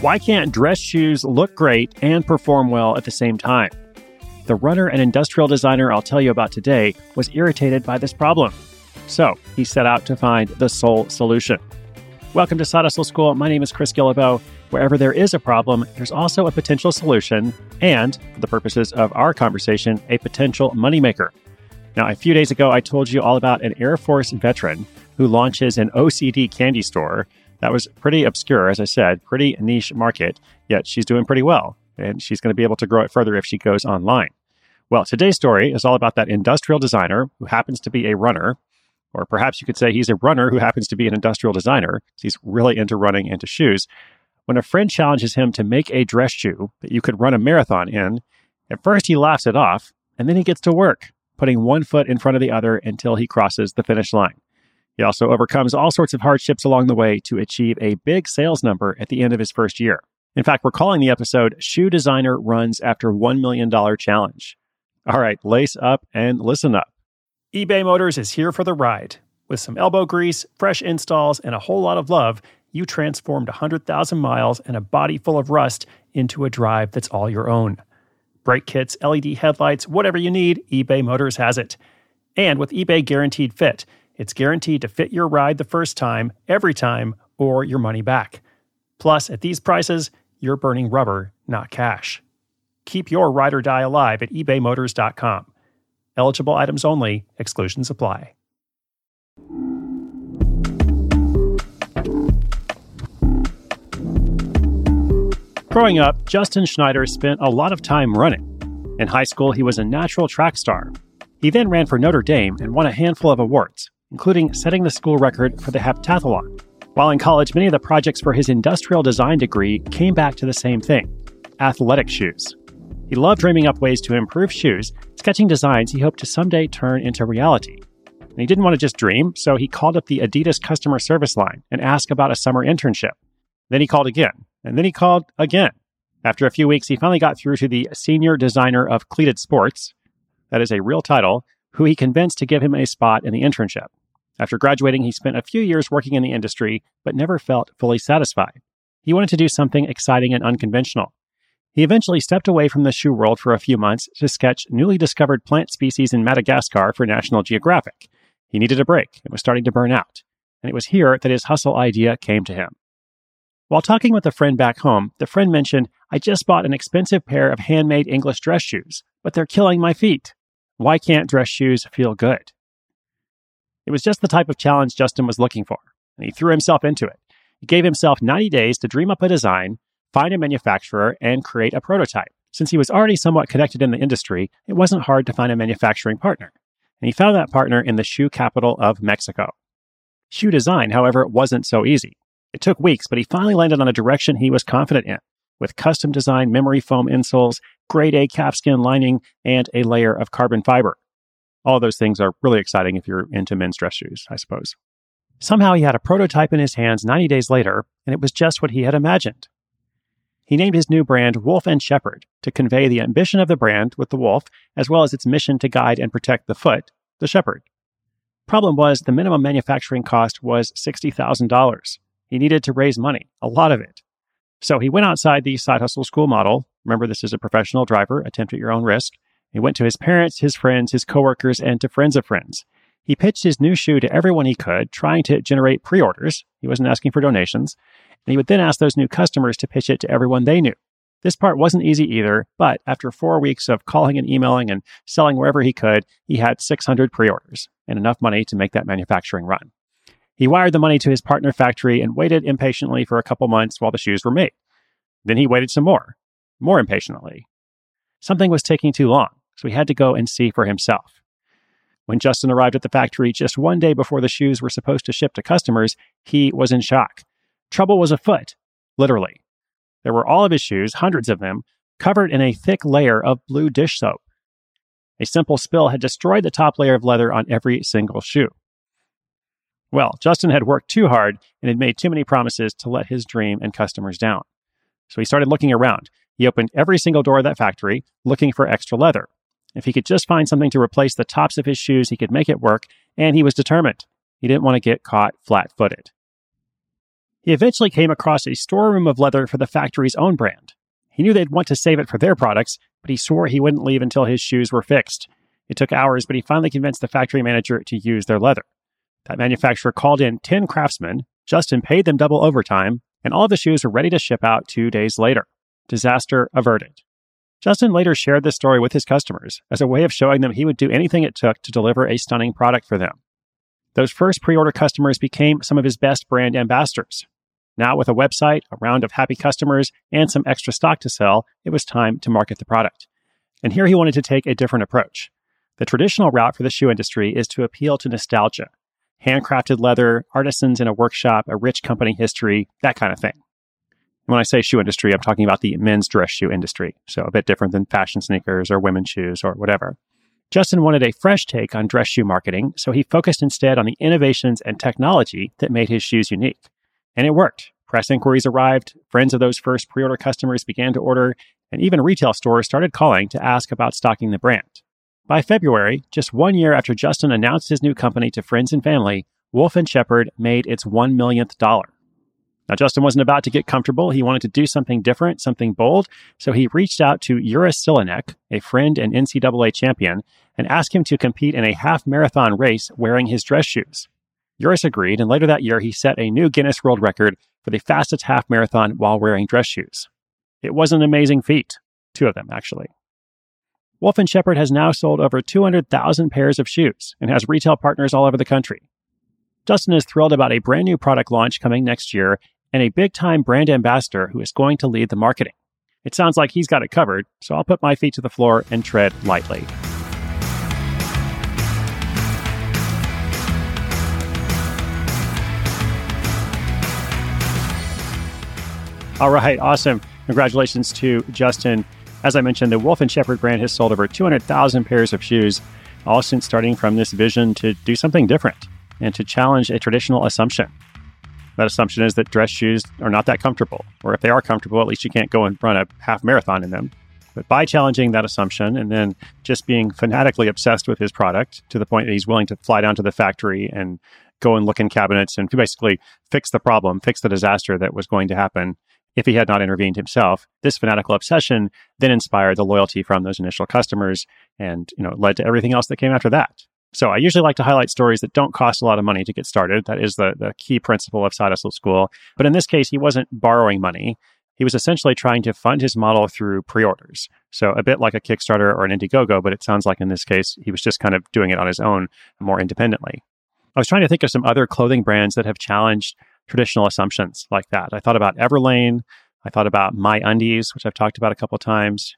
Why can't dress shoes look great and perform well at the same time? The runner and industrial designer I'll tell you about today was irritated by this problem. So he set out to find the sole solution. Welcome to Side School. My name is Chris Guillebeau. Wherever there is a problem, there's also a potential solution, and for the purposes of our conversation, a potential moneymaker. Now, a few days ago, I told you all about an Air Force veteran who launches an OCD candy store that was pretty obscure, as I said, pretty niche market, yet she's doing pretty well. And she's going to be able to grow it further if she goes online. Well, today's story is all about that industrial designer who happens to be a runner, or perhaps you could say he's a runner who happens to be an industrial designer. He's really into running into shoes. When a friend challenges him to make a dress shoe that you could run a marathon in, at first he laughs it off, and then he gets to work, putting one foot in front of the other until he crosses the finish line. He also overcomes all sorts of hardships along the way to achieve a big sales number at the end of his first year. In fact, we're calling the episode Shoe Designer Runs After $1 Million Challenge. All right, lace up and listen up. eBay Motors is here for the ride. With some elbow grease, fresh installs, and a whole lot of love, you transformed 100,000 miles and a body full of rust into a drive that's all your own. Brake kits, LED headlights, whatever you need, eBay Motors has it. And with eBay Guaranteed Fit, it's guaranteed to fit your ride the first time, every time, or your money back. Plus, at these prices, you're burning rubber, not cash. Keep your ride or die alive at ebaymotors.com. Eligible items only, exclusions apply. Growing up, Justin Schneider spent a lot of time running. In high school, he was a natural track star. He then ran for Notre Dame and won a handful of awards, including setting the school record for the heptathlon. While in college, many of the projects for his industrial design degree came back to the same thing athletic shoes. He loved dreaming up ways to improve shoes, sketching designs he hoped to someday turn into reality. And he didn't want to just dream, so he called up the Adidas customer service line and asked about a summer internship. Then he called again, and then he called again. After a few weeks, he finally got through to the senior designer of cleated sports. That is a real title, who he convinced to give him a spot in the internship. After graduating, he spent a few years working in the industry, but never felt fully satisfied. He wanted to do something exciting and unconventional. He eventually stepped away from the shoe world for a few months to sketch newly discovered plant species in Madagascar for National Geographic. He needed a break and was starting to burn out. And it was here that his hustle idea came to him. While talking with a friend back home, the friend mentioned, I just bought an expensive pair of handmade English dress shoes, but they're killing my feet. Why can't dress shoes feel good? It was just the type of challenge Justin was looking for, and he threw himself into it. He gave himself 90 days to dream up a design, find a manufacturer, and create a prototype. Since he was already somewhat connected in the industry, it wasn't hard to find a manufacturing partner. And he found that partner in the shoe capital of Mexico. Shoe design, however, wasn't so easy. It took weeks, but he finally landed on a direction he was confident in, with custom designed memory foam insoles, grade A calfskin lining, and a layer of carbon fiber. All those things are really exciting if you're into men's dress shoes, I suppose. Somehow he had a prototype in his hands 90 days later, and it was just what he had imagined. He named his new brand Wolf and Shepherd to convey the ambition of the brand with the wolf, as well as its mission to guide and protect the foot, the shepherd. Problem was, the minimum manufacturing cost was $60,000. He needed to raise money, a lot of it. So he went outside the side hustle school model. Remember, this is a professional driver, attempt at your own risk, he went to his parents, his friends, his coworkers, and to friends of friends. He pitched his new shoe to everyone he could, trying to generate pre orders. He wasn't asking for donations. And he would then ask those new customers to pitch it to everyone they knew. This part wasn't easy either, but after four weeks of calling and emailing and selling wherever he could, he had 600 pre orders and enough money to make that manufacturing run. He wired the money to his partner factory and waited impatiently for a couple months while the shoes were made. Then he waited some more, more impatiently. Something was taking too long, so he had to go and see for himself. When Justin arrived at the factory just one day before the shoes were supposed to ship to customers, he was in shock. Trouble was afoot, literally. There were all of his shoes, hundreds of them, covered in a thick layer of blue dish soap. A simple spill had destroyed the top layer of leather on every single shoe. Well, Justin had worked too hard and had made too many promises to let his dream and customers down. So he started looking around. He opened every single door of that factory, looking for extra leather. If he could just find something to replace the tops of his shoes, he could make it work, and he was determined. He didn't want to get caught flat footed. He eventually came across a storeroom of leather for the factory's own brand. He knew they'd want to save it for their products, but he swore he wouldn't leave until his shoes were fixed. It took hours, but he finally convinced the factory manager to use their leather. That manufacturer called in 10 craftsmen. Justin paid them double overtime, and all the shoes were ready to ship out two days later. Disaster averted. Justin later shared this story with his customers as a way of showing them he would do anything it took to deliver a stunning product for them. Those first pre order customers became some of his best brand ambassadors. Now, with a website, a round of happy customers, and some extra stock to sell, it was time to market the product. And here he wanted to take a different approach. The traditional route for the shoe industry is to appeal to nostalgia handcrafted leather, artisans in a workshop, a rich company history, that kind of thing. When I say shoe industry, I'm talking about the men's dress shoe industry, so a bit different than fashion sneakers or women's shoes or whatever. Justin wanted a fresh take on dress shoe marketing, so he focused instead on the innovations and technology that made his shoes unique. And it worked. Press inquiries arrived, friends of those first pre order customers began to order, and even retail stores started calling to ask about stocking the brand. By February, just one year after Justin announced his new company to friends and family, Wolf and Shepherd made its one millionth dollar. Now, Justin wasn't about to get comfortable. He wanted to do something different, something bold. So he reached out to Uros Silanek, a friend and NCAA champion, and asked him to compete in a half marathon race wearing his dress shoes. Uros agreed, and later that year, he set a new Guinness World Record for the fastest half marathon while wearing dress shoes. It was an amazing feat. Two of them, actually. Wolf and Shepherd has now sold over 200,000 pairs of shoes and has retail partners all over the country. Justin is thrilled about a brand new product launch coming next year and a big time brand ambassador who is going to lead the marketing. It sounds like he's got it covered, so I'll put my feet to the floor and tread lightly. All right, awesome. Congratulations to Justin. As I mentioned, the Wolf and Shepherd brand has sold over 200,000 pairs of shoes, all since starting from this vision to do something different and to challenge a traditional assumption. That assumption is that dress shoes are not that comfortable, or if they are comfortable, at least you can't go and run a half marathon in them. But by challenging that assumption and then just being fanatically obsessed with his product to the point that he's willing to fly down to the factory and go and look in cabinets and basically fix the problem, fix the disaster that was going to happen, if he had not intervened himself. This fanatical obsession then inspired the loyalty from those initial customers and, you know, led to everything else that came after that. So I usually like to highlight stories that don't cost a lot of money to get started. That is the, the key principle of Side Hustle School. But in this case, he wasn't borrowing money. He was essentially trying to fund his model through pre-orders. So a bit like a Kickstarter or an Indiegogo, but it sounds like in this case, he was just kind of doing it on his own more independently. I was trying to think of some other clothing brands that have challenged traditional assumptions like that. I thought about Everlane. I thought about My Undies, which I've talked about a couple times.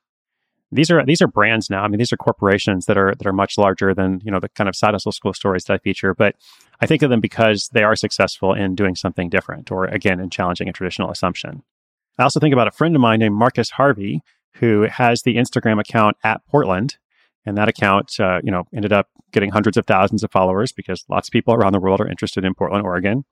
These are these are brands now. I mean, these are corporations that are that are much larger than you know the kind of side hustle school stories that I feature. But I think of them because they are successful in doing something different, or again, in challenging a traditional assumption. I also think about a friend of mine named Marcus Harvey, who has the Instagram account at Portland, and that account, uh, you know, ended up getting hundreds of thousands of followers because lots of people around the world are interested in Portland, Oregon.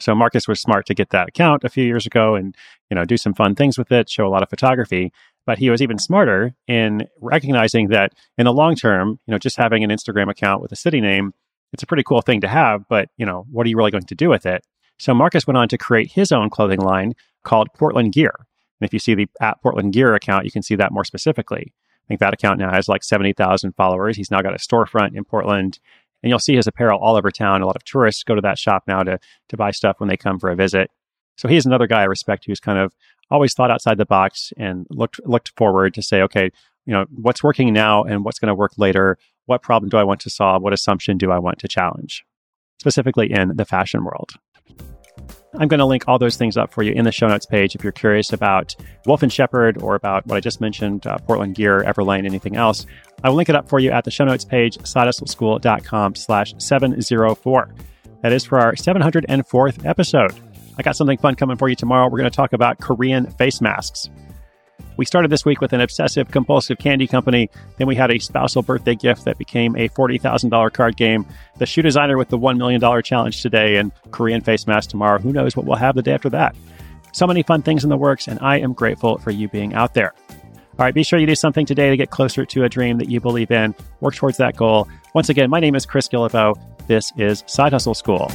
So Marcus was smart to get that account a few years ago and, you know, do some fun things with it, show a lot of photography. But he was even smarter in recognizing that in the long term, you know, just having an Instagram account with a city name, it's a pretty cool thing to have, but, you know, what are you really going to do with it? So Marcus went on to create his own clothing line called Portland Gear. And if you see the at Portland Gear account, you can see that more specifically. I think that account now has like 70,000 followers. He's now got a storefront in Portland And you'll see his apparel all over town. A lot of tourists go to that shop now to, to buy stuff when they come for a visit. So he's another guy I respect who's kind of always thought outside the box and looked looked forward to say, okay, you know, what's working now and what's going to work later? What problem do I want to solve? What assumption do I want to challenge? Specifically in the fashion world. I'm going to link all those things up for you in the show notes page if you're curious about Wolf and Shepherd or about what I just mentioned, uh, Portland Gear, Everlane, anything else. I will link it up for you at the show notes page, sidehustleschool.com slash 704. That is for our 704th episode. I got something fun coming for you tomorrow. We're going to talk about Korean face masks. We started this week with an obsessive compulsive candy company. Then we had a spousal birthday gift that became a $40,000 card game. The shoe designer with the $1 million challenge today and Korean face mask tomorrow. Who knows what we'll have the day after that? So many fun things in the works, and I am grateful for you being out there. All right, be sure you do something today to get closer to a dream that you believe in. Work towards that goal. Once again, my name is Chris Guillebeau. This is Side Hustle School.